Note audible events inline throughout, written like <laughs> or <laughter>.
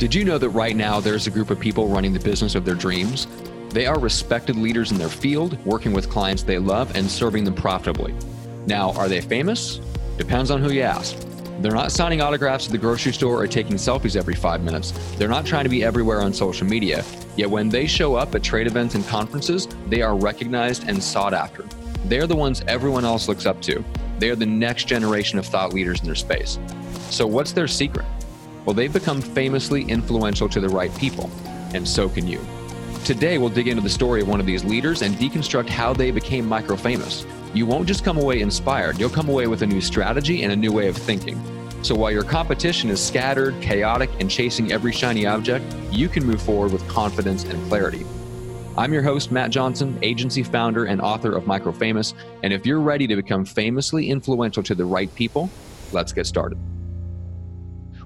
Did you know that right now there's a group of people running the business of their dreams? They are respected leaders in their field, working with clients they love and serving them profitably. Now, are they famous? Depends on who you ask. They're not signing autographs at the grocery store or taking selfies every five minutes. They're not trying to be everywhere on social media. Yet when they show up at trade events and conferences, they are recognized and sought after. They're the ones everyone else looks up to. They are the next generation of thought leaders in their space. So, what's their secret? Well, they've become famously influential to the right people, and so can you. Today, we'll dig into the story of one of these leaders and deconstruct how they became micro famous. You won't just come away inspired, you'll come away with a new strategy and a new way of thinking. So while your competition is scattered, chaotic, and chasing every shiny object, you can move forward with confidence and clarity. I'm your host, Matt Johnson, agency founder and author of Micro Famous. And if you're ready to become famously influential to the right people, let's get started.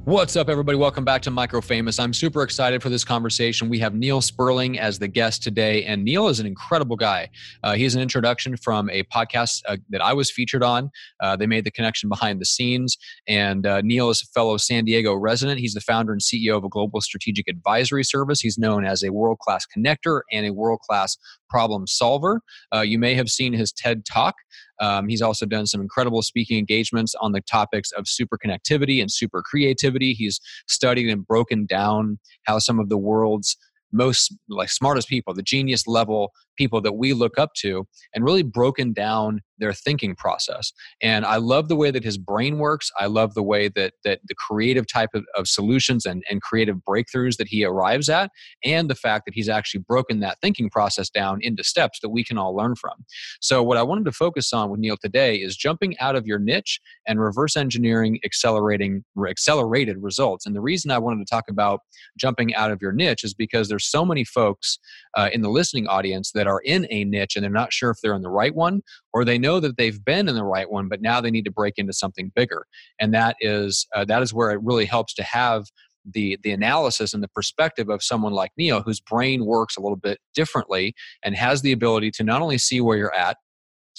What's up, everybody? Welcome back to Micro Famous. I'm super excited for this conversation. We have Neil Sperling as the guest today, and Neil is an incredible guy. Uh, he is an introduction from a podcast uh, that I was featured on. Uh, they made the connection behind the scenes, and uh, Neil is a fellow San Diego resident. He's the founder and CEO of a global strategic advisory service. He's known as a world class connector and a world class problem solver. Uh, you may have seen his TED Talk. Um, he's also done some incredible speaking engagements on the topics of super connectivity and super creativity. He's studied and broken down how some of the world's most like smartest people, the genius level people that we look up to, and really broken down their thinking process. And I love the way that his brain works. I love the way that that the creative type of, of solutions and, and creative breakthroughs that he arrives at, and the fact that he's actually broken that thinking process down into steps that we can all learn from. So what I wanted to focus on with Neil today is jumping out of your niche and reverse engineering accelerating accelerated results. And the reason I wanted to talk about jumping out of your niche is because there's so many folks uh, in the listening audience that are in a niche and they're not sure if they're in the right one or they know that they've been in the right one but now they need to break into something bigger. And that is uh, that is where it really helps to have the the analysis and the perspective of someone like Neil whose brain works a little bit differently and has the ability to not only see where you're at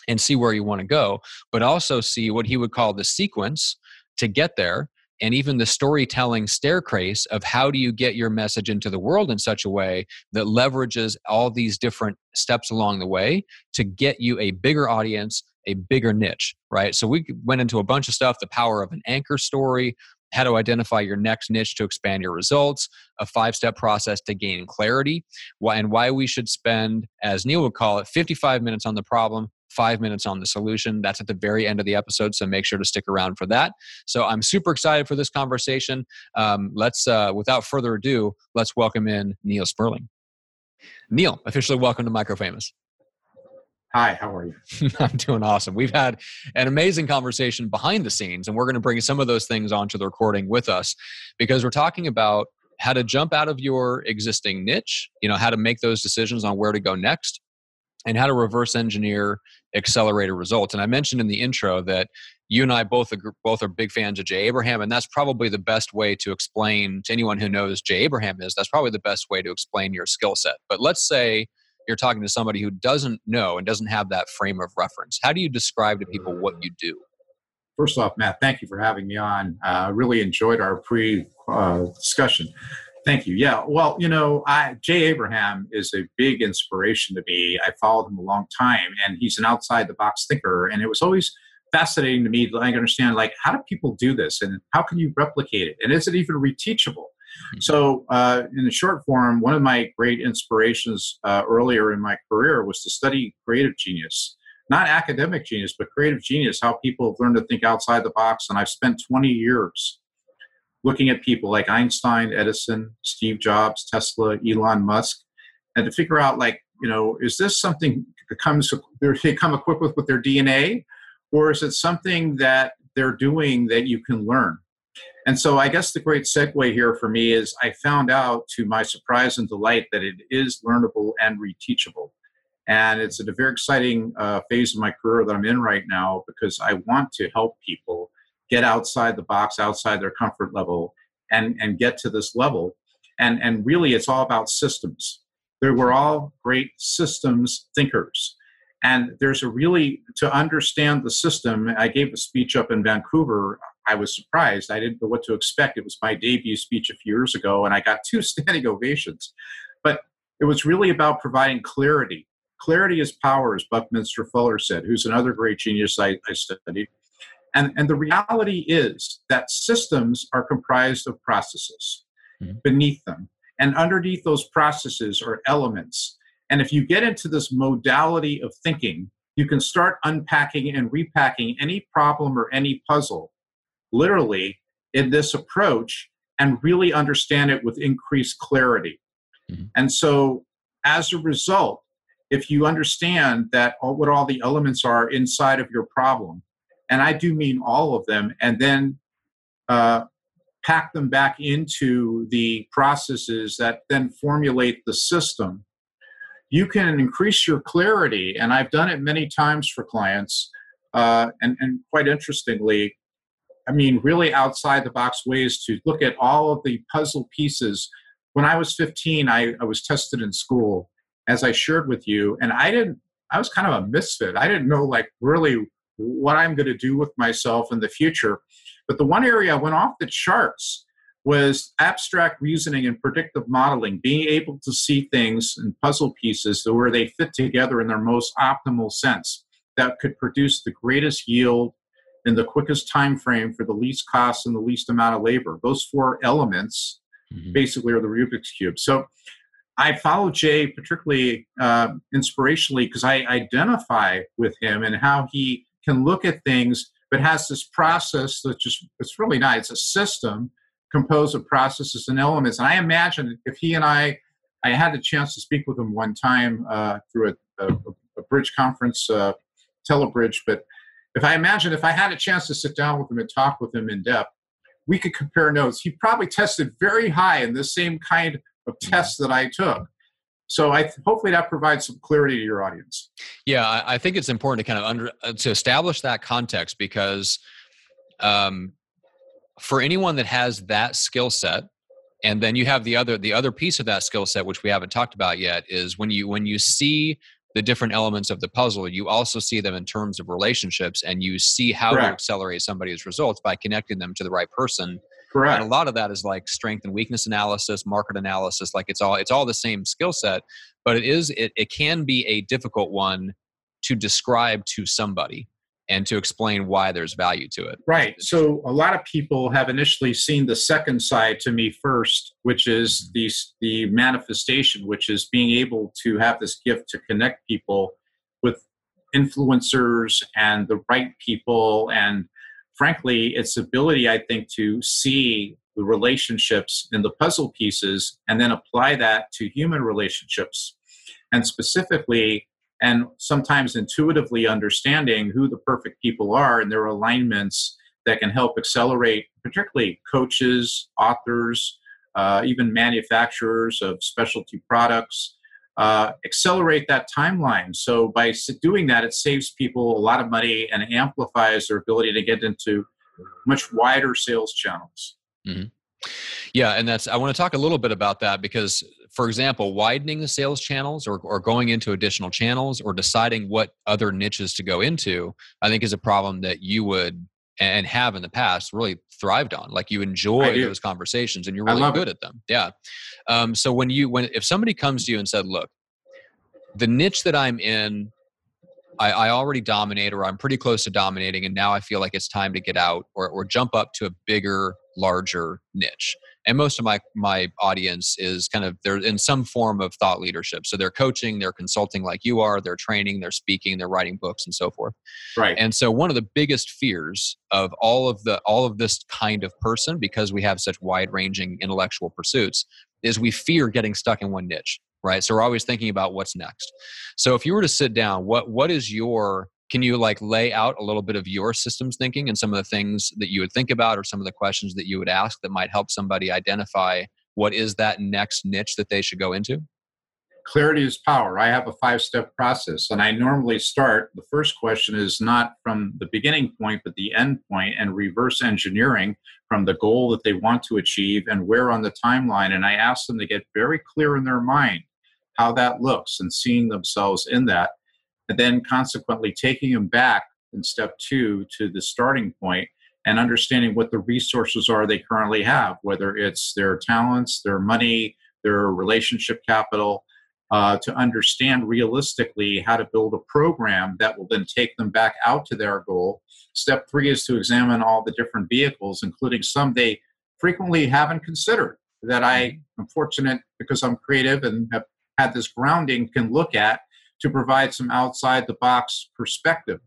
and see where you want to go but also see what he would call the sequence to get there and even the storytelling staircase of how do you get your message into the world in such a way that leverages all these different steps along the way to get you a bigger audience a bigger niche right? So we went into a bunch of stuff the power of an anchor story how to identify your next niche to expand your results, a five step process to gain clarity, and why we should spend, as Neil would call it, 55 minutes on the problem, five minutes on the solution. That's at the very end of the episode, so make sure to stick around for that. So I'm super excited for this conversation. Um, let's, uh, without further ado, let's welcome in Neil Sperling. Neil, officially welcome to Micro Famous. Hi, how are you? <laughs> I'm doing awesome. We've had an amazing conversation behind the scenes, and we're going to bring some of those things onto the recording with us because we're talking about how to jump out of your existing niche, you know, how to make those decisions on where to go next, and how to reverse engineer accelerator results. And I mentioned in the intro that you and I both are, both are big fans of Jay Abraham, and that's probably the best way to explain to anyone who knows Jay Abraham is. That's probably the best way to explain your skill set. But let's say you're talking to somebody who doesn't know and doesn't have that frame of reference. How do you describe to people what you do? First off, Matt, thank you for having me on. I uh, really enjoyed our pre uh, discussion. Thank you. Yeah. Well, you know, I, Jay Abraham is a big inspiration to me. I followed him a long time, and he's an outside the box thinker. And it was always fascinating to me to like, understand, like, how do people do this, and how can you replicate it, and is it even reteachable? Mm-hmm. So, uh, in the short form, one of my great inspirations uh, earlier in my career was to study creative genius, not academic genius, but creative genius. How people have learned to think outside the box, and I've spent 20 years looking at people like Einstein, Edison, Steve Jobs, Tesla, Elon Musk, and to figure out like, you know, is this something that comes they come equipped with with their DNA, or is it something that they're doing that you can learn? And so I guess the great segue here for me is I found out to my surprise and delight that it is learnable and reteachable. And it's a very exciting uh, phase of my career that I'm in right now because I want to help people get outside the box, outside their comfort level, and, and get to this level. And, and really, it's all about systems. They were all great systems thinkers. And there's a really, to understand the system, I gave a speech up in Vancouver I was surprised. I didn't know what to expect. It was my debut speech a few years ago, and I got <laughs> two standing ovations. But it was really about providing clarity. Clarity is power, as Buckminster Fuller said, who's another great genius I, I studied. And, and the reality is that systems are comprised of processes mm-hmm. beneath them. And underneath those processes are elements. And if you get into this modality of thinking, you can start unpacking and repacking any problem or any puzzle, literally, in this approach and really understand it with increased clarity. Mm-hmm. And so, as a result, if you understand that all, what all the elements are inside of your problem, and I do mean all of them, and then uh, pack them back into the processes that then formulate the system, you can increase your clarity. And I've done it many times for clients. Uh, and, and quite interestingly, I mean, really outside the box ways to look at all of the puzzle pieces. When I was 15, I, I was tested in school, as I shared with you, and I didn't, I was kind of a misfit. I didn't know, like, really what I'm going to do with myself in the future. But the one area I went off the charts was abstract reasoning and predictive modeling, being able to see things and puzzle pieces where they fit together in their most optimal sense that could produce the greatest yield in the quickest time frame for the least cost and the least amount of labor. Those four elements mm-hmm. basically are the Rubik's Cube. So I follow Jay particularly uh, inspirationally because I identify with him and how he can look at things but has this process that just it's really nice. It's a system composed of processes and elements. And I imagine if he and I, I had the chance to speak with him one time uh, through a, a, a, bridge conference, uh, telebridge. But if I imagine if I had a chance to sit down with him and talk with him in depth, we could compare notes. He probably tested very high in the same kind of tests that I took. So I hopefully that provides some clarity to your audience. Yeah, I think it's important to kind of under uh, to establish that context because um, for anyone that has that skill set, and then you have the other the other piece of that skill set which we haven't talked about yet is when you when you see the different elements of the puzzle you also see them in terms of relationships and you see how Correct. to accelerate somebody's results by connecting them to the right person Correct. And a lot of that is like strength and weakness analysis, market analysis. Like it's all it's all the same skill set, but it is it, it can be a difficult one to describe to somebody and to explain why there's value to it. Right. So a lot of people have initially seen the second side to me first, which is the the manifestation, which is being able to have this gift to connect people with influencers and the right people and frankly, its ability, I think, to see the relationships in the puzzle pieces and then apply that to human relationships. And specifically, and sometimes intuitively understanding who the perfect people are and their alignments that can help accelerate, particularly coaches, authors, uh, even manufacturers of specialty products, uh, accelerate that timeline. So by doing that, it saves people a lot of money and amplifies their ability to get into much wider sales channels. Mm-hmm. Yeah, and that's I want to talk a little bit about that because, for example, widening the sales channels or, or going into additional channels or deciding what other niches to go into, I think is a problem that you would and have in the past really thrived on like you enjoy those conversations and you're really good it. at them. Yeah. Um, so when you when if somebody comes to you and said look the niche that i'm in I, I, already dominate or i'm pretty close to dominating and now i feel like it's time to get out or, or jump up to a bigger larger niche and most of my my audience is kind of they're in some form of thought leadership. So they're coaching they're consulting like you are they're training they're speaking they're writing books and so forth. Right. And so one of the biggest fears of all of the all of this kind of person because we have such wide ranging intellectual pursuits is we fear getting stuck in one niche right? So we're always thinking about what's next. So if you were to sit down what what is your can you like lay out a little bit of your systems thinking and some of the things that you would think about or some of the questions that you would ask that might help somebody identify what is that next niche that they should go into? Clarity is power. I have a five step process and i normally start the first question is not from the beginning point but the end point and reverse engineering from the goal that they want to achieve and where on the timeline and i ask them to get very clear in their mind how that looks and seeing themselves in that and then consequently taking them back in step two to the starting point and understanding what the resources are they currently have, whether it's their talents, their money, their relationship capital, uh, to understand realistically how to build a program that will then take them back out to their goal. Step three is to examine all the different vehicles, including some they frequently haven't considered that I am fortunate because I'm creative and have had this grounding can look at to provide some outside the box perspective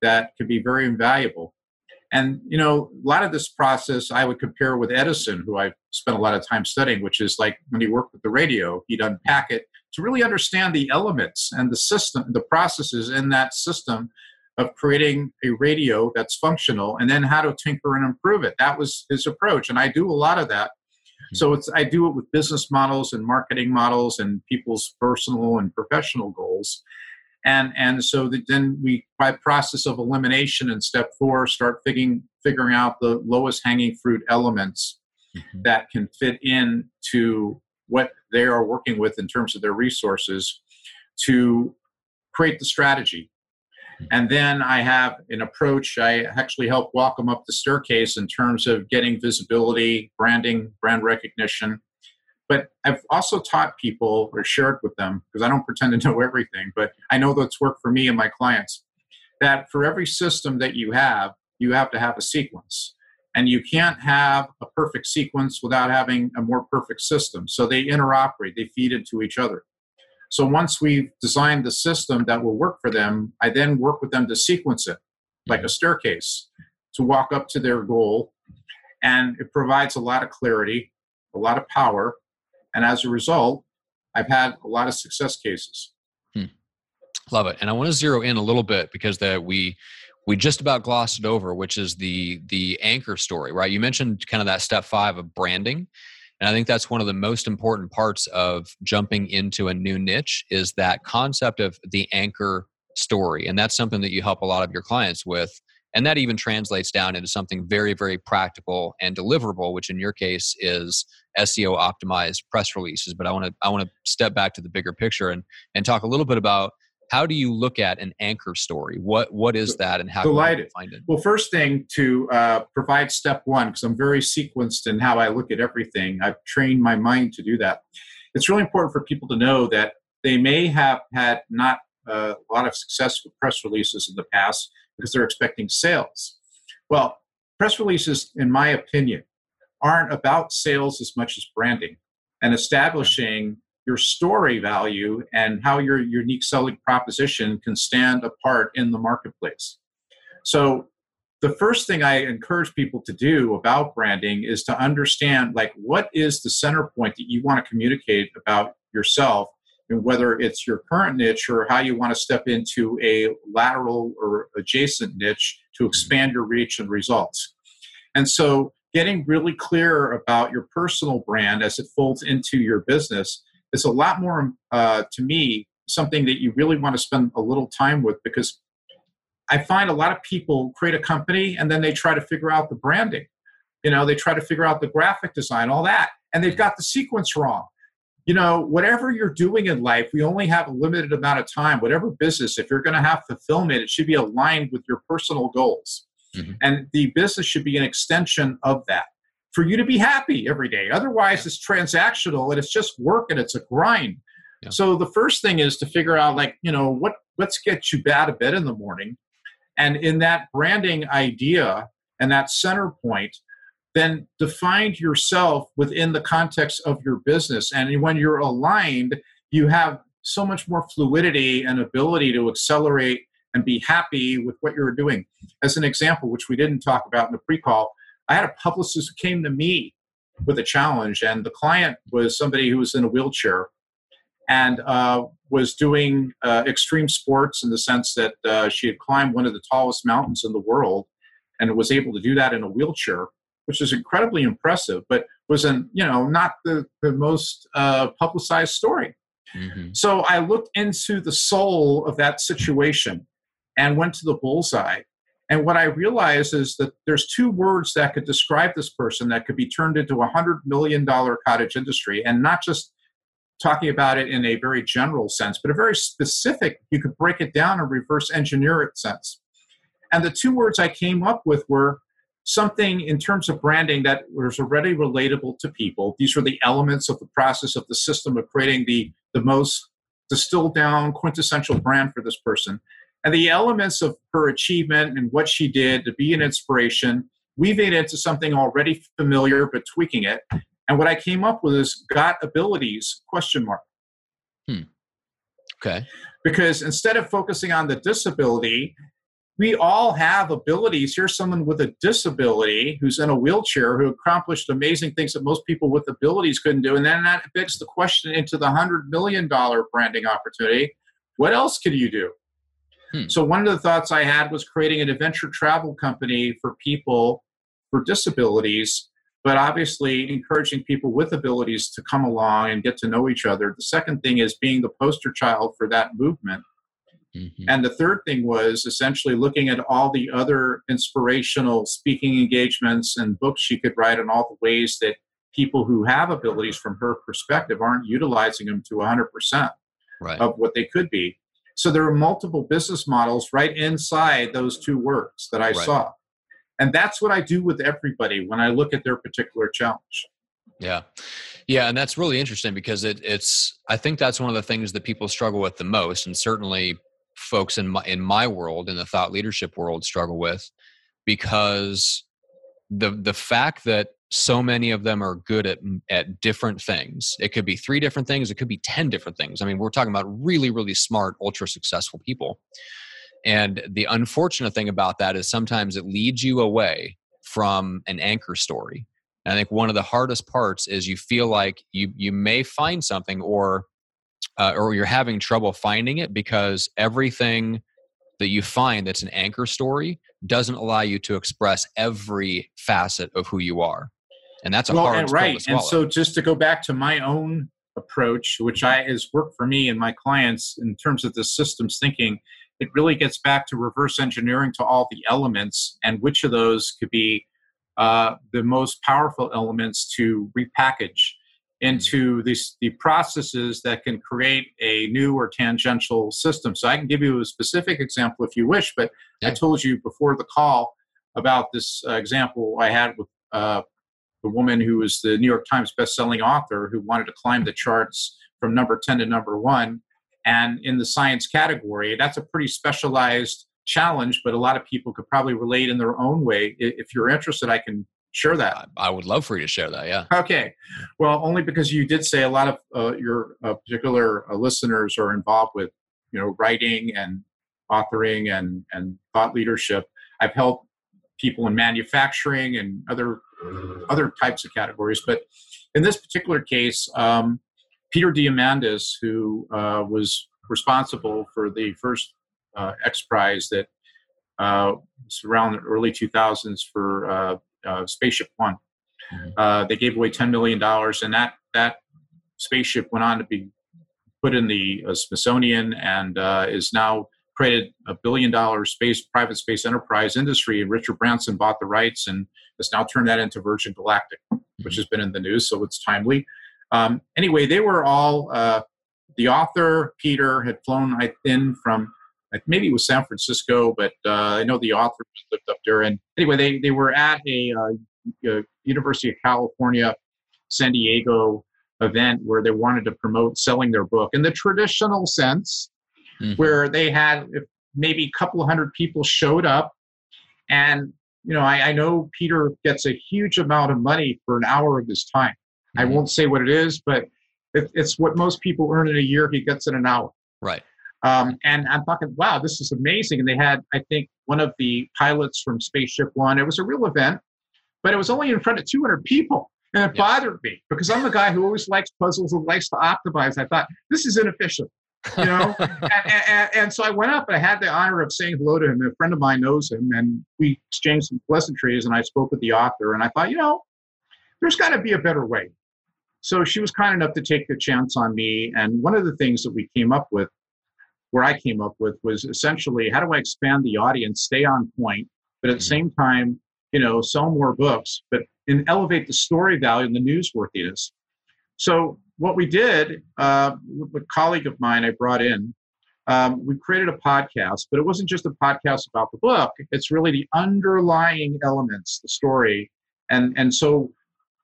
that could be very invaluable. And you know, a lot of this process I would compare with Edison, who I spent a lot of time studying, which is like when he worked with the radio, he'd unpack it to really understand the elements and the system, the processes in that system of creating a radio that's functional and then how to tinker and improve it. That was his approach. And I do a lot of that. Mm-hmm. So it's I do it with business models and marketing models and people's personal and professional goals. And and so that then we by process of elimination in step four start figuring figuring out the lowest hanging fruit elements mm-hmm. that can fit in to what they are working with in terms of their resources to create the strategy. And then I have an approach. I actually help walk them up the staircase in terms of getting visibility, branding, brand recognition. But I've also taught people or shared with them, because I don't pretend to know <laughs> everything, but I know that's worked for me and my clients, that for every system that you have, you have to have a sequence. And you can't have a perfect sequence without having a more perfect system. So they interoperate, they feed into each other. So once we've designed the system that will work for them, I then work with them to sequence it like a staircase to walk up to their goal. And it provides a lot of clarity, a lot of power. And as a result, I've had a lot of success cases. Hmm. Love it. And I want to zero in a little bit because that we we just about glossed it over, which is the the anchor story, right? You mentioned kind of that step five of branding. And I think that's one of the most important parts of jumping into a new niche is that concept of the anchor story. And that's something that you help a lot of your clients with. And that even translates down into something very, very practical and deliverable, which in your case is SEO optimized press releases. But I want to I want to step back to the bigger picture and and talk a little bit about how do you look at an anchor story? What what is that, and how Delighted. do you find it? Well, first thing to uh, provide step one because I'm very sequenced in how I look at everything. I've trained my mind to do that. It's really important for people to know that they may have had not uh, a lot of success with press releases in the past because they're expecting sales. Well, press releases, in my opinion, aren't about sales as much as branding and establishing your story value and how your unique selling proposition can stand apart in the marketplace. So the first thing I encourage people to do about branding is to understand like what is the center point that you want to communicate about yourself and whether it's your current niche or how you want to step into a lateral or adjacent niche to mm-hmm. expand your reach and results. And so getting really clear about your personal brand as it folds into your business is a lot more uh, to me something that you really want to spend a little time with because I find a lot of people create a company and then they try to figure out the branding. You know, they try to figure out the graphic design, all that, and they've got the sequence wrong. You know, whatever you're doing in life, we only have a limited amount of time. Whatever business, if you're going to have fulfillment, it should be aligned with your personal goals. Mm-hmm. And the business should be an extension of that for you to be happy every day. Otherwise, it's transactional and it's just work and it's a grind. Yeah. So the first thing is to figure out, like, you know, what let's get you out of bed in the morning, and in that branding idea and that center point, then define yourself within the context of your business. And when you're aligned, you have so much more fluidity and ability to accelerate and be happy with what you're doing. As an example, which we didn't talk about in the pre-call, I had a publicist who came to me with a challenge, and the client was somebody who was in a wheelchair and uh, was doing uh, extreme sports in the sense that uh, she had climbed one of the tallest mountains in the world and was able to do that in a wheelchair, which is incredibly impressive, but was in you know not the the most uh, publicized story. Mm-hmm. So I looked into the soul of that situation and went to the bullseye and what I realized is that there's two words that could describe this person that could be turned into a hundred million dollar cottage industry, and not just talking about it in a very general sense, but a very specific. You could break it down and reverse engineer it sense. And the two words I came up with were something in terms of branding that was already relatable to people. These were the elements of the process of the system of creating the, the most distilled down quintessential brand for this person. And the elements of her achievement and what she did to be an inspiration, weaving it into something already familiar but tweaking it. And what I came up with is got abilities question mark. Hmm. Okay. Because instead of focusing on the disability, we all have abilities. Here's someone with a disability who's in a wheelchair who accomplished amazing things that most people with abilities couldn't do. And then that begs the question into the $100 million branding opportunity. What else could you do? Hmm. So, one of the thoughts I had was creating an adventure travel company for people for disabilities, but obviously encouraging people with abilities to come along and get to know each other. The second thing is being the poster child for that movement Mm-hmm. And the third thing was essentially looking at all the other inspirational speaking engagements and books she could write, and all the ways that people who have abilities from her perspective aren't utilizing them to 100% right. of what they could be. So there are multiple business models right inside those two works that I right. saw. And that's what I do with everybody when I look at their particular challenge. Yeah. Yeah, and that's really interesting because it, it's I think that's one of the things that people struggle with the most and certainly folks in my in my world in the thought leadership world struggle with because the the fact that so many of them are good at at different things. It could be three different things it could be 10 different things. I mean we're talking about really really smart ultra successful people. And the unfortunate thing about that is sometimes it leads you away from an anchor story. And i think one of the hardest parts is you feel like you you may find something or uh, or you're having trouble finding it because everything that you find that's an anchor story doesn't allow you to express every facet of who you are and that's a well, hard right and so just to go back to my own approach which i has worked for me and my clients in terms of the systems thinking it really gets back to reverse engineering to all the elements and which of those could be uh, the most powerful elements to repackage into these the processes that can create a new or tangential system. So I can give you a specific example if you wish, but yeah. I told you before the call about this uh, example I had with uh, the woman who was the New York Times best-selling author who wanted to climb the charts from number 10 to number 1 and in the science category that's a pretty specialized challenge but a lot of people could probably relate in their own way if you're interested i can share that. I would love for you to share that. Yeah. Okay. Well, only because you did say a lot of uh, your uh, particular uh, listeners are involved with, you know, writing and authoring and and thought leadership. I've helped people in manufacturing and other other types of categories, but in this particular case, um, Peter Diamandis, who uh, was responsible for the first uh, X Prize that uh, was around the early 2000s for uh, Spaceship One. Mm-hmm. Uh, they gave away ten million dollars, and that that spaceship went on to be put in the uh, Smithsonian and uh, is now created a billion dollar space private space enterprise industry. And Richard Branson bought the rights and has now turned that into Virgin Galactic, mm-hmm. which has been in the news, so it's timely. Um, anyway, they were all uh, the author Peter had flown in from maybe it was San Francisco, but uh, I know the author lived up there. And anyway, they, they were at a, uh, a University of California, San Diego event where they wanted to promote selling their book in the traditional sense, mm-hmm. where they had maybe a couple of hundred people showed up. And, you know, I, I know Peter gets a huge amount of money for an hour of his time. Mm-hmm. I won't say what it is, but it, it's what most people earn in a year, he gets in an hour. Right. Um, and I'm talking, wow, this is amazing. And they had, I think, one of the pilots from Spaceship One. It was a real event, but it was only in front of 200 people. And it bothered me because I'm the guy who always likes puzzles and likes to optimize. I thought, this is inefficient. You know <laughs> and, and, and, so i went up and i had the honor of saying hello to him a friend of mine knows him and we exchanged some pleasantries and i spoke with the author and i thought you know there's got to be a better way so she was kind enough to take the chance on me and one of the things that we came up with where I came up with was essentially how do I expand the audience, stay on point, but at the mm-hmm. same time, you know, sell more books, but and elevate the story value and the newsworthiness. So what we did, uh, a colleague of mine I brought in, um, we created a podcast, but it wasn't just a podcast about the book. It's really the underlying elements, the story. And, and so,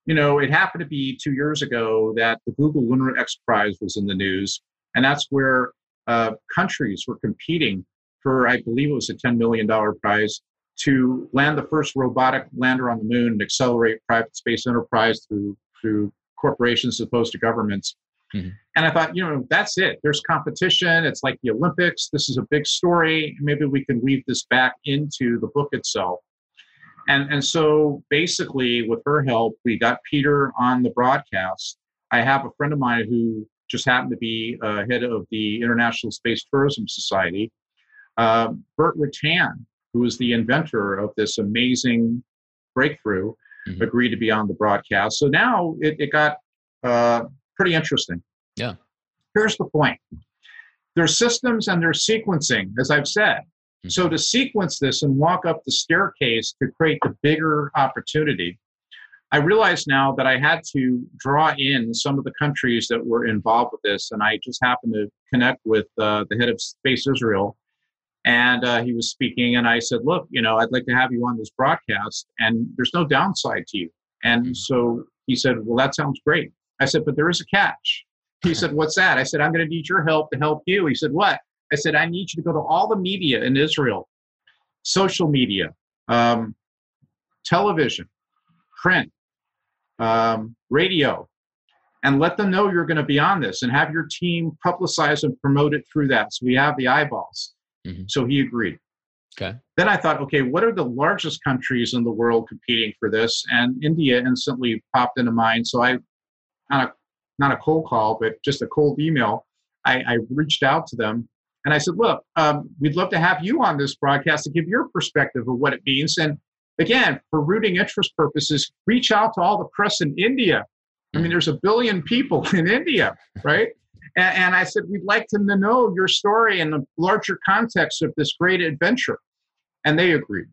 you know, it happened to be two years ago that the Google Lunar X Prize was in the news. And that's where uh, countries were competing for, I believe it was a $10 million prize to land the first robotic lander on the moon and accelerate private space enterprise through, through corporations as opposed to governments. Mm-hmm. And I thought, you know, that's it. There's competition. It's like the Olympics. This is a big story. Maybe we can weave this back into the book itself. And, and so basically, with her help, we got Peter on the broadcast. I have a friend of mine who just happened to be uh, head of the International Space Tourism Society, uh, Burt Rutan, who was the inventor of this amazing breakthrough, mm-hmm. agreed to be on the broadcast. So now it, it got uh, pretty interesting. Yeah. Here's the point there's systems and there's sequencing, as I've said. Mm-hmm. So to sequence this and walk up the staircase to create the bigger opportunity, I realized now that I had to draw in some of the countries that were involved with this, and I just happened to connect with uh, the head of Space Israel, and uh, he was speaking, and I said, "Look, you know, I'd like to have you on this broadcast, and there's no downside to you." And mm-hmm. so he said, "Well, that sounds great." I said, but there is a catch. He said, what's that? I said, I'm going to need your help to help you. He said, what? I said, I need you to go to all the media in Israel, social media, um, television, print, um, radio, and let them know you're going to be on this and have your team publicize and promote it through that. So we have the eyeballs. Mm-hmm. So he agreed. Okay. Then I thought, okay, what are the largest countries in the world competing for this? And India instantly popped into mind. So I not a not a cold call, but just a cold email. I, I reached out to them and I said, "Look, um, we'd love to have you on this broadcast to give your perspective of what it means." And again, for rooting interest purposes, reach out to all the press in India. I mean, there's a billion people <laughs> in India, right? And, and I said, we'd like to know your story in the larger context of this great adventure. And they agreed.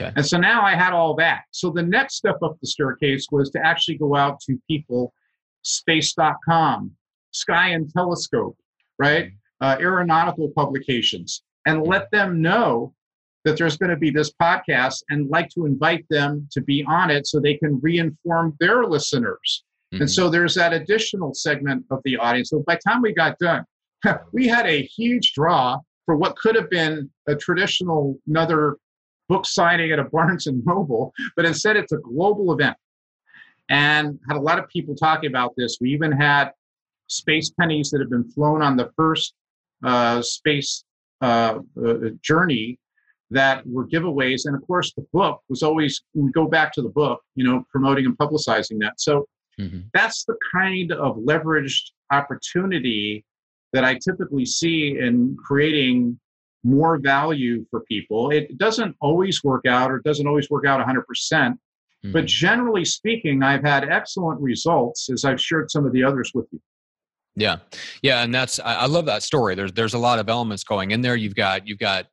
Okay. And so now I had all that. So the next step up the staircase was to actually go out to people space.com, Sky and Telescope, right? Mm-hmm. Uh, aeronautical publications, and let them know that there's going to be this podcast and like to invite them to be on it so they can reinform their listeners. Mm-hmm. And so there's that additional segment of the audience. So by the time we got done, <laughs> we had a huge draw for what could have been a traditional another book signing at a <laughs> Barnes and Noble, but instead it's a global event and had a lot of people talking about this. We even had space pennies that have been flown on the first uh, space uh, uh, journey that were giveaways. And of course, the book was always, we go back to the book, you know, promoting and publicizing that. So mm-hmm. that's the kind of leveraged opportunity that I typically see in creating more value for people. It doesn't always work out or it doesn't always work out 100%. Mm-hmm. But generally speaking, I've had excellent results as I've shared some of the others with you. Yeah, yeah, and that's I, I love that story. There's there's a lot of elements going in there. You've got you've got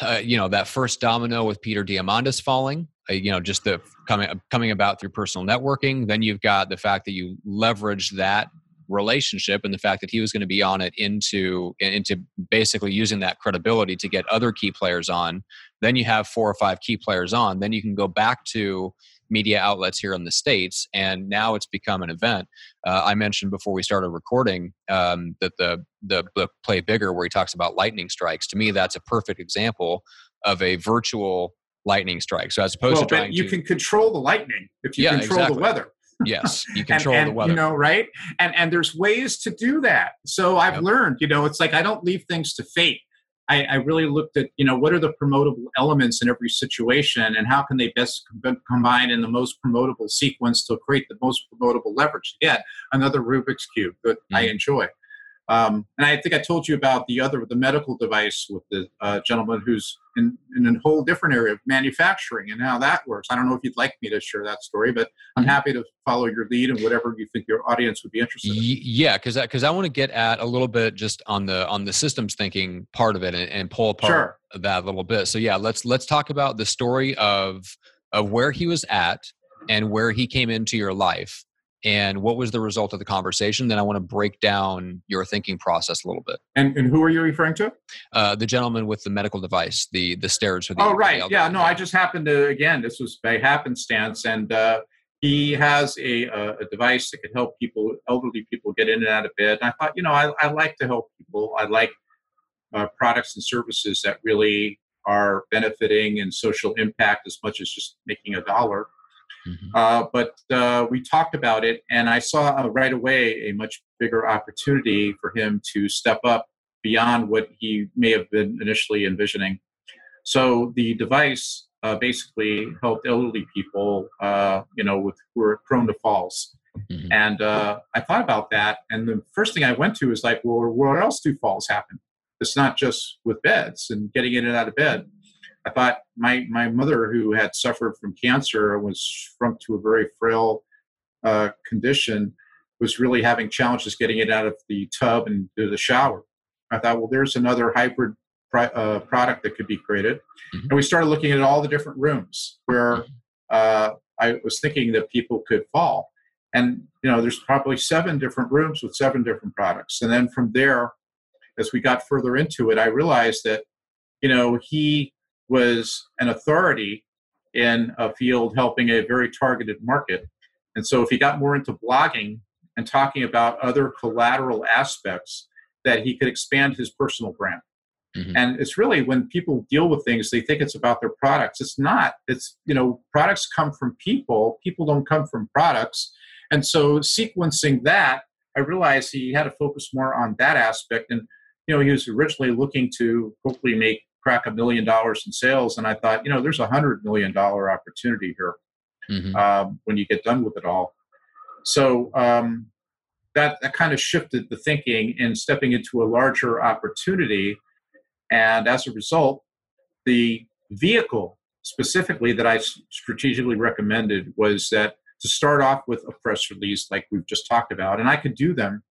uh, you know that first domino with Peter Diamandis falling. Uh, you know, just the coming coming about through personal networking. Then you've got the fact that you leverage that relationship and the fact that he was going to be on it into into basically using that credibility to get other key players on then you have four or five key players on then you can go back to media outlets here in the states and now it's become an event uh, i mentioned before we started recording um, that the the book play bigger where he talks about lightning strikes to me that's a perfect example of a virtual lightning strike. So as opposed well, to trying you to, can control the lightning if you yeah, control exactly. the weather. Yes you <laughs> control and, and, the weather. you know right? And and there's ways to do that. So i've yep. learned you know it's like i don't leave things to fate. I, I, really looked at you know what are the promotable elements in every situation and how can they best com- combine in the most promotable sequence to create the most promotable leverage? Again another rubik's cube that mm-hmm. i enjoy. Um, and I think I told you about the other, the medical device with the uh, gentleman who's in, in a whole different area of manufacturing and how that works. I don't know if you'd like me to share that story, but I'm mm-hmm. happy to follow your lead and whatever you think your audience would be interested in. Yeah, because because I, I want to get at a little bit just on the on the systems thinking part of it and, and pull apart sure. that a little bit. So yeah, let's let's talk about the story of of where he was at and where he came into your life and what was the result of the conversation. Then I want to break down your thinking process a little bit. And, and who are you referring to? Uh, the gentleman with the medical device, the the stairs for the. Oh right, yeah. No, I just happened to again. This was by happenstance, and uh, he has a, a device that can help people, elderly people, get in and out of bed. And I thought, you know, I, I like to help people. I like uh, products and services that really are benefiting and social impact as much as just making a dollar. Mm-hmm. Uh, but uh, we talked about it, and I saw uh, right away a much bigger opportunity for him to step up beyond what he may have been initially envisioning. So the device uh, basically helped elderly people, uh, you know, with who are prone to falls. Mm-hmm. And uh, I thought about that, and the first thing I went to is like, well, where else do falls happen? It's not just with beds and getting in and out of bed. I thought my my mother, who had suffered from cancer, was shrunk to a very frail uh, condition, was really having challenges getting it out of the tub and to the shower. I thought, well, there's another hybrid uh, product that could be created, mm-hmm. and we started looking at all the different rooms where mm-hmm. uh, I was thinking that people could fall. And you know, there's probably seven different rooms with seven different products, and then from there, as we got further into it, I realized that you know he was an authority in a field helping a very targeted market. And so if he got more into blogging and talking about other collateral aspects, that he could expand his personal brand. Mm-hmm. And it's really when people deal with things, they think it's about their products. It's not. It's, you know, products come from people, people don't come from products. And so sequencing that, I realized he had to focus more on that aspect. And, you know, he was originally looking to hopefully make crack a million dollars in sales. And I thought, you know, there's a hundred million dollar opportunity here mm-hmm. um, when you get done with it all. So um, that that kind of shifted the thinking in stepping into a larger opportunity. And as a result, the vehicle specifically that I strategically recommended was that to start off with a press release like we've just talked about, and I could do them,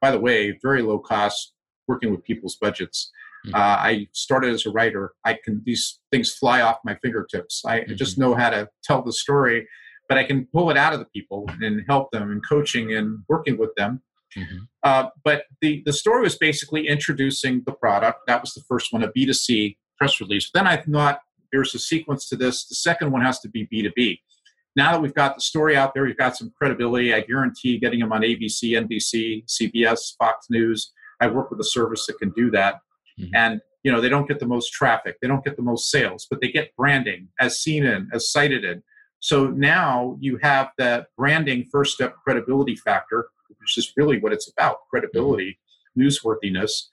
by the way, very low cost, working with people's budgets. Mm-hmm. Uh, I started as a writer. I can these things fly off my fingertips. I mm-hmm. just know how to tell the story, but I can pull it out of the people and help them and coaching and working with them. Mm-hmm. Uh, but the the story was basically introducing the product. That was the first one, a B 2 C press release. Then I thought there's a sequence to this. The second one has to be B 2 B. Now that we've got the story out there, we've got some credibility. I guarantee getting them on ABC, NBC, CBS, Fox News. I work with a service that can do that mm-hmm. and you know they don't get the most traffic they don't get the most sales but they get branding as seen in as cited in so now you have that branding first step credibility factor which is really what it's about credibility mm-hmm. newsworthiness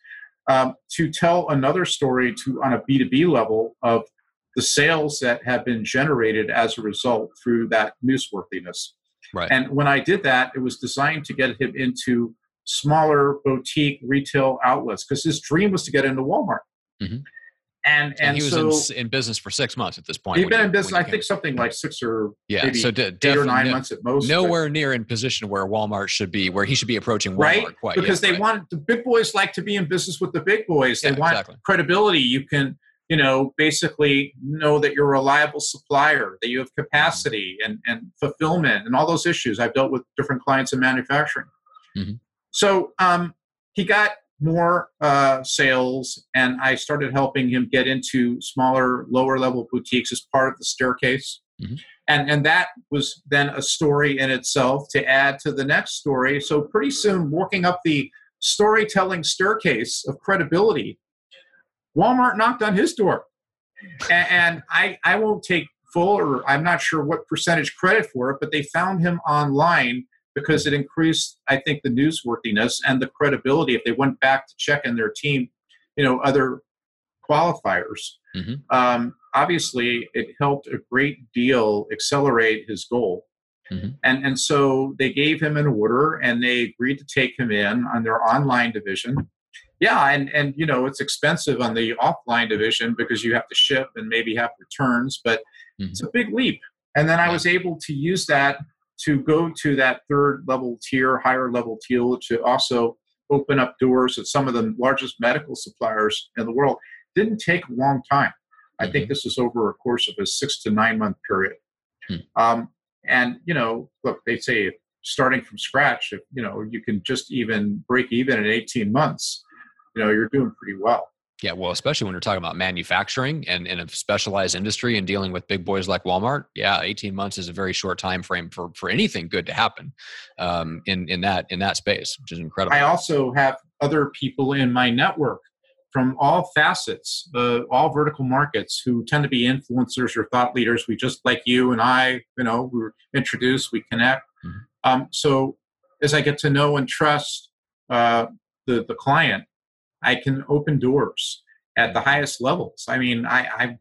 um, to tell another story to on a b2b level of the sales that have been generated as a result through that newsworthiness right and when i did that it was designed to get him into smaller boutique retail outlets because his dream was to get into Walmart. Mm-hmm. And, and, and, he was in, in, business for six months at this point. He'd been in business, I think, something like six or yeah, so d- eight or nine no, months at most. Nowhere but, near in position where Walmart should be, where he should be approaching Walmart. Right, quite because yet, they right. want the big boys like to be in business with the big boys. They yeah, want exactly. credibility. You can, you know, basically know that you're a reliable supplier, that you have capacity and and fulfillment, and all those issues. I've dealt with different clients in manufacturing. Mm-hmm. So um, he got more uh, sales, and I started helping him get into smaller, lower level boutiques as part of the staircase. Mm-hmm. And, and that was then a story in itself to add to the next story. So, pretty soon, walking up the storytelling staircase of credibility, Walmart knocked on his door. and, and I, I won't take full, or I'm not sure what percentage credit for it, but they found him online because it increased, I think, the newsworthiness and the credibility if they went back to check in their team, you know, other qualifiers. Mm-hmm. Um, obviously, it helped a great deal accelerate his goal. Mm-hmm. And, and so they gave him an order and they agreed to take him in on their online division. Yeah, and, and you know, it's expensive on the offline division because you have to ship and maybe have returns, but mm-hmm. it's a big leap. And then I was able to use that to go to that third level tier, higher level tier, to also open up doors at some of the largest medical suppliers in the world didn't take a long time. I mm-hmm. think this is over a course of a six to nine month period. Hmm. Um, and, you know, look, they say starting from scratch, if you know you can just even break even in 18 months, you know you're doing pretty well. Yeah, well, especially when you're talking about manufacturing and in a specialized industry and dealing with big boys like Walmart. Yeah, 18 months is a very short time frame for for anything good to happen um, in in that in that space, which is incredible. I also have other people in my network from all facets, uh, all vertical markets, who tend to be influencers or thought leaders. We just like you and I, you know, we are introduced, we connect. Mm-hmm. Um, so as I get to know and trust uh, the the client, I can open doors at the highest levels. I mean, I, I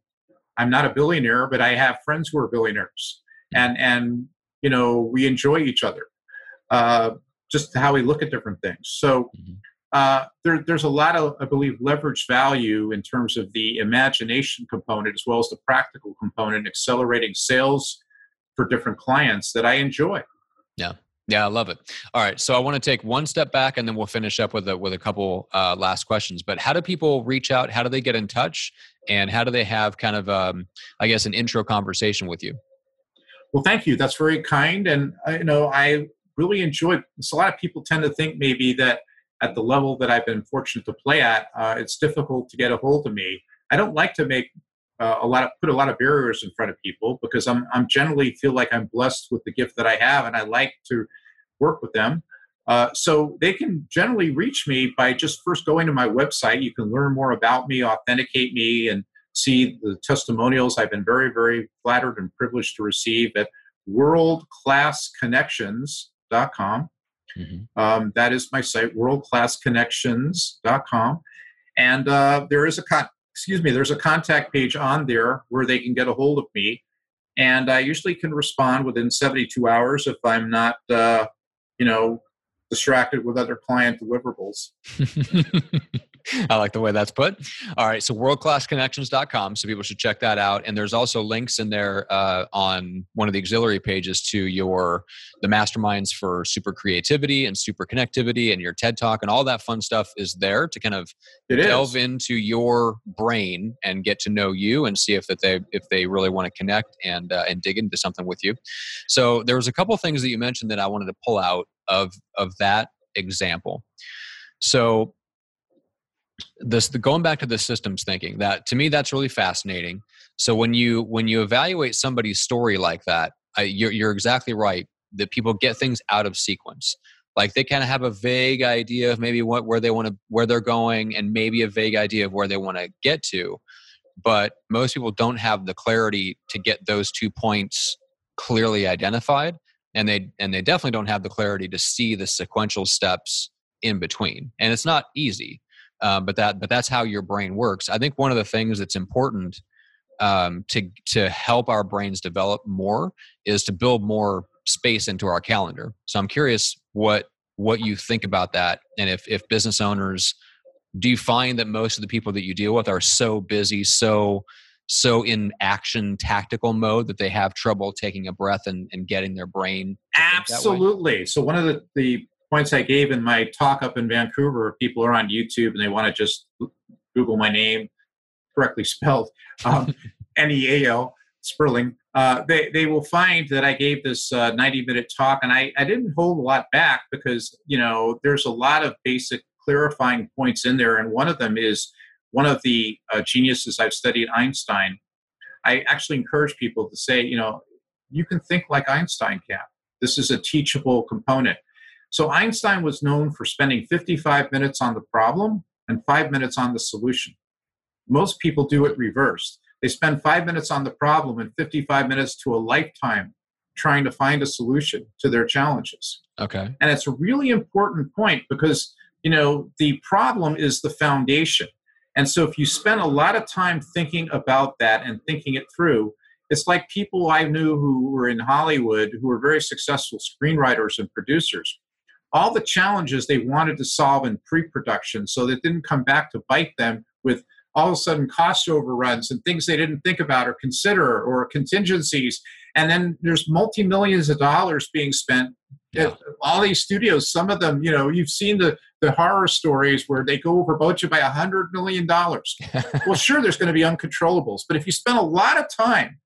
I'm not a billionaire, but I have friends who are billionaires, and and you know we enjoy each other. Uh, just how we look at different things. So mm-hmm. uh, there, there's a lot of, I believe, leverage value in terms of the imagination component as well as the practical component, accelerating sales for different clients that I enjoy. Yeah. Yeah, I love it. All right, so I want to take one step back, and then we'll finish up with a with a couple uh, last questions. But how do people reach out? How do they get in touch? And how do they have kind of, um, I guess, an intro conversation with you? Well, thank you. That's very kind, and uh, you know, I really enjoyed. So a lot of people tend to think maybe that at the level that I've been fortunate to play at, uh, it's difficult to get a hold of me. I don't like to make uh, a lot of put a lot of barriers in front of people because I'm I'm generally feel like I'm blessed with the gift that I have, and I like to work with them. Uh, so they can generally reach me by just first going to my website. You can learn more about me, authenticate me, and see the testimonials I've been very, very flattered and privileged to receive at worldclassconnections.com. Mm-hmm. Um, that is my site, worldclassconnections.com. And uh, there is a con- excuse me, there's a contact page on there where they can get a hold of me. And I usually can respond within 72 hours if I'm not, uh, you know, distracted with other client deliverables. <laughs> <laughs> I like the way that's put. All right, so worldclassconnections.com, so people should check that out. And there's also links in there uh, on one of the auxiliary pages to your the masterminds for super creativity and super connectivity and your TED talk and all that fun stuff is there to kind of it delve is. into your brain and get to know you and see if that they if they really want to connect and uh, and dig into something with you. So there was a couple things that you mentioned that I wanted to pull out of of that example. So this the going back to the systems thinking that to me that's really fascinating. So when you when you evaluate somebody's story like that I, you're, you're exactly right that people get things out of sequence. Like they kind of have a vague idea of maybe what where they want to where they're going and maybe a vague idea of where they want to get to but most people don't have the clarity to get those two points clearly identified and they and they definitely don't have the clarity to see the sequential steps in between. And it's not easy um, but that but that's how your brain works. I think one of the things that's important um, to to help our brains develop more is to build more space into our calendar. So I'm curious what what you think about that, and if if business owners do you find that most of the people that you deal with are so busy, so so in action tactical mode that they have trouble taking a breath and, and getting their brain absolutely so one of the, the points I gave in my talk up in Vancouver, people are on YouTube and they want to just Google my name correctly spelled, um, <laughs> N E A L, Sperling. Uh, they, they will find that I gave this uh, 90 minute talk and I, I didn't hold a lot back because, you know, there's a lot of basic clarifying points in there. And one of them is one of the uh, geniuses I've studied, Einstein. I actually encourage people to say, you know, you can think like Einstein can. This is a teachable component. So Einstein was known for spending 55 minutes on the problem and five minutes on the solution. Most people do it reversed. They spend five minutes on the problem and 55 minutes to a lifetime trying to find a solution to their challenges. Okay. And it's a really important point because, you know, the problem is the foundation. And so if you spend a lot of time thinking about that and thinking it through, it's like people I knew who were in Hollywood who were very successful screenwriters and producers all the challenges they wanted to solve in pre-production so that didn't come back to bite them with all of a sudden cost overruns and things they didn't think about or consider or contingencies and then there's multi-millions of dollars being spent yeah. all these studios some of them you know you've seen the the horror stories where they go over budget by a hundred million dollars <laughs> well sure there's going to be uncontrollables but if you spend a lot of time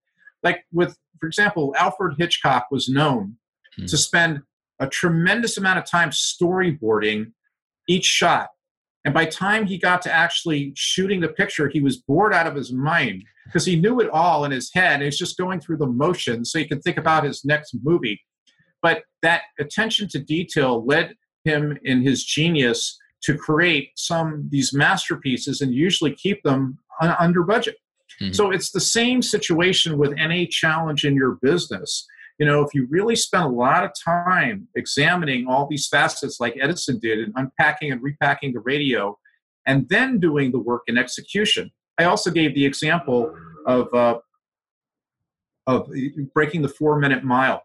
like with for example alfred hitchcock was known mm. to spend a tremendous amount of time storyboarding each shot. And by time he got to actually shooting the picture, he was bored out of his mind because he knew it all in his head. And he's just going through the motions so he could think about his next movie. But that attention to detail led him in his genius to create some these masterpieces and usually keep them under budget. Mm-hmm. So it's the same situation with any challenge in your business. You know, if you really spend a lot of time examining all these facets like Edison did and unpacking and repacking the radio, and then doing the work in execution. I also gave the example of uh, of breaking the four minute mile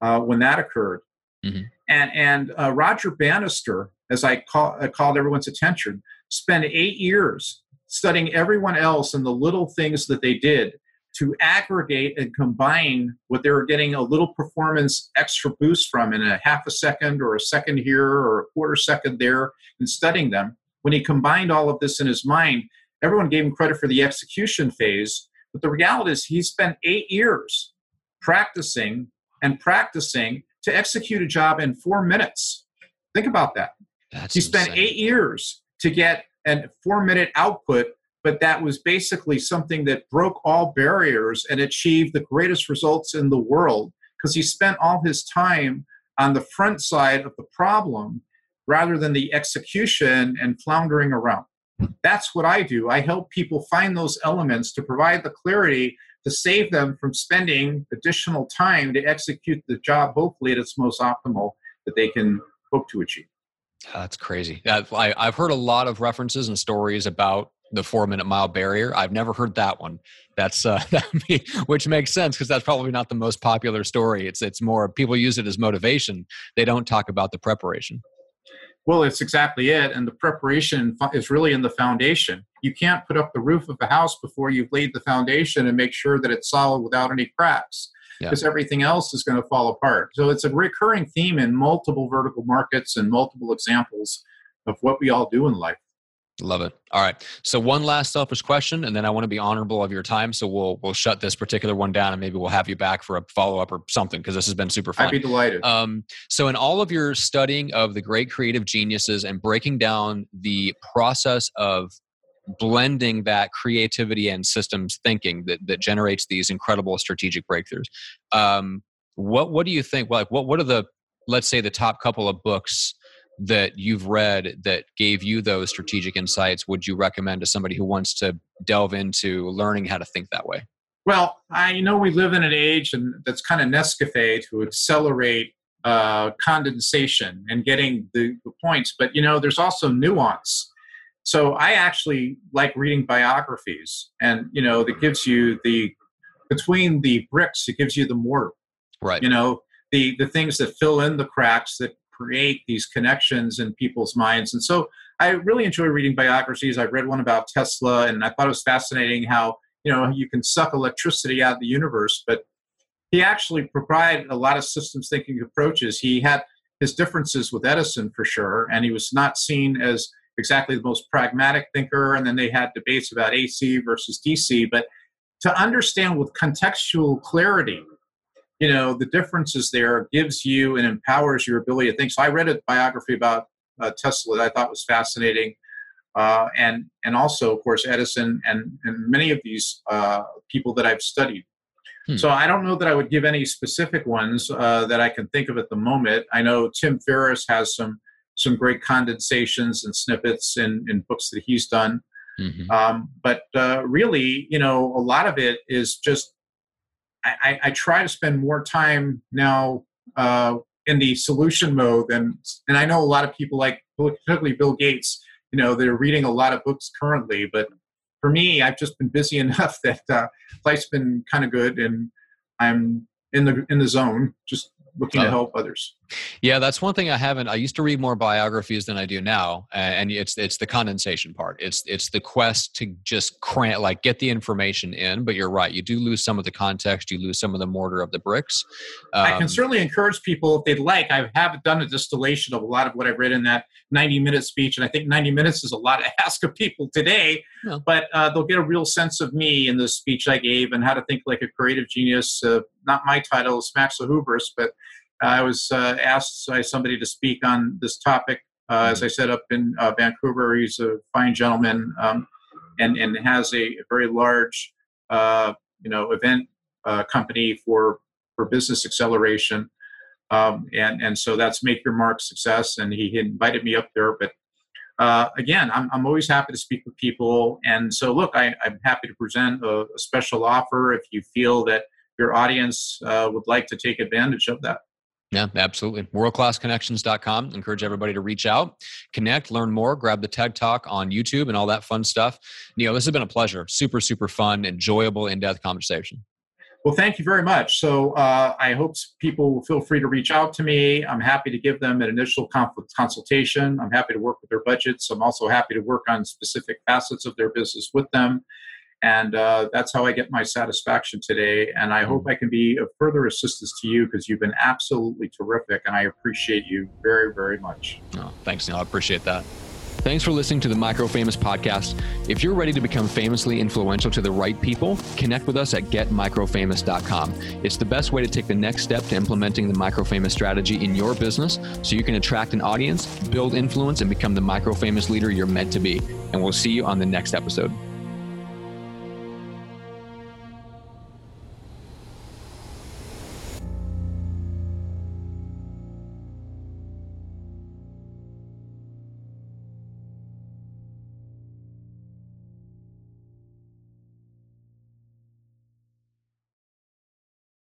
uh, when that occurred. Mm-hmm. And, and uh, Roger Bannister, as I, call, I called everyone's attention, spent eight years studying everyone else and the little things that they did to aggregate and combine what they were getting a little performance extra boost from in a half a second or a second here or a quarter second there and studying them. When he combined all of this in his mind, everyone gave him credit for the execution phase. But the reality is, he spent eight years practicing and practicing to execute a job in four minutes. Think about that. That's he spent insane. eight years to get a four minute output, but that was basically something that broke all barriers and achieved the greatest results in the world because he spent all his time on the front side of the problem rather than the execution and floundering around. That's what I do. I help people find those elements to provide the clarity to save them from spending additional time to execute the job, hopefully at its most optimal that they can hope to achieve. That's crazy. I've heard a lot of references and stories about the four minute mile barrier. I've never heard that one. That's uh, <laughs> which makes sense because that's probably not the most popular story. It's it's more people use it as motivation. They don't talk about the preparation. Well, it's exactly it. And the preparation is really in the foundation. You can't put up the roof of a house before you've laid the foundation and make sure that it's solid without any cracks, because yeah. everything else is going to fall apart. So it's a recurring theme in multiple vertical markets and multiple examples of what we all do in life. Love it. All right. So one last selfish question, and then I want to be honorable of your time. So we'll we'll shut this particular one down, and maybe we'll have you back for a follow up or something because this has been super fun. I'd be delighted. Um, so in all of your studying of the great creative geniuses and breaking down the process of blending that creativity and systems thinking that that generates these incredible strategic breakthroughs, um, what what do you think? Like what what are the let's say the top couple of books that you've read that gave you those strategic insights would you recommend to somebody who wants to delve into learning how to think that way? Well, I know we live in an age and that's kind of Nescafe to accelerate uh, condensation and getting the, the points, but you know, there's also nuance. So I actually like reading biographies, and you know, that gives you the between the bricks, it gives you the mortar. Right. You know, the the things that fill in the cracks that create these connections in people's minds. And so I really enjoy reading biographies. I've read one about Tesla, and I thought it was fascinating how you know you can suck electricity out of the universe, but he actually provided a lot of systems thinking approaches. He had his differences with Edison for sure, and he was not seen as exactly the most pragmatic thinker. And then they had debates about AC versus DC, but to understand with contextual clarity you know the differences there gives you and empowers your ability to think so i read a biography about uh, tesla that i thought was fascinating uh, and and also of course edison and and many of these uh, people that i've studied hmm. so i don't know that i would give any specific ones uh, that i can think of at the moment i know tim ferriss has some some great condensations and snippets in in books that he's done mm-hmm. um, but uh, really you know a lot of it is just I, I, try to spend more time now uh, in the solution mode, and and I know a lot of people like particularly Bill Gates. You know, they're reading a lot of books currently, but for me, I've just been busy <laughs> enough that uh, life's been kind of good, and I'm in the in the zone, just looking to oh. help others. Yeah, that's one thing I haven't. I used to read more biographies than I do now, and it's it's the condensation part. It's it's the quest to just cram like get the information in. But you're right, you do lose some of the context. You lose some of the mortar of the bricks. Um, I can um, certainly encourage people if they'd like. I have done a distillation of a lot of what I've read in that 90 minute speech, and I think 90 minutes is a lot to <laughs> ask of people today. Yeah. But uh, they'll get a real sense of me in the speech I gave and how to think like a creative genius. Uh, not my title, Smacks of Hubris, but I was uh, asked by somebody to speak on this topic. Uh, as I said, up in uh, Vancouver, he's a fine gentleman um, and, and has a very large, uh, you know, event uh, company for, for business acceleration. Um, and, and so that's Make Your Mark Success. And he invited me up there. But uh, again, I'm, I'm always happy to speak with people. And so, look, I, am happy to present a, a, special offer if you feel that your audience would like to take advantage of that. Yeah, absolutely. Worldclassconnections.com. Encourage everybody to reach out, connect, learn more, grab the TED Talk on YouTube and all that fun stuff. Neal, this has been a pleasure. Super, super fun, enjoyable, in depth conversation. Well, thank you very much. So uh, I hope people will feel free to reach out to me. I'm happy to give them an initial consultation. I'm happy to work with their budgets. I'm also happy to work on specific facets of their business with them. And uh, that's how I get my satisfaction today. And I hope mm. I can be of further assistance to you because you've been absolutely terrific. And I appreciate you very, very much. Oh, thanks, Neal. I appreciate that. Thanks for listening to the Micro Famous podcast. If you're ready to become famously influential to the right people, connect with us at getmicrofamous.com. It's the best way to take the next step to implementing the Micro Famous strategy in your business so you can attract an audience, build influence, and become the micro famous leader you're meant to be. And we'll see you on the next episode.